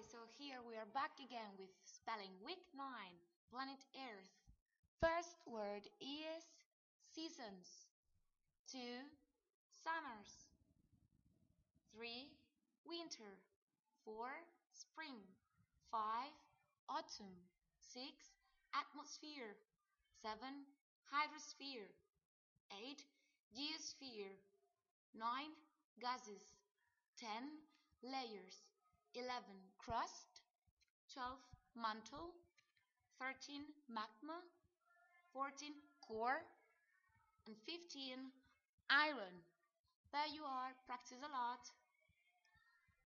so here we are back again with spelling week 9, planet Earth. First word is seasons. 2. Summers. 3. Winter. 4. Spring. 5. Autumn. 6. Atmosphere. 7. Hydrosphere. 8. Geosphere. 9. Gases. 10. Layers. 11. Crust 12. Mantle 13. Magma 14. Core and 15. Iron. There you are. Practice a lot.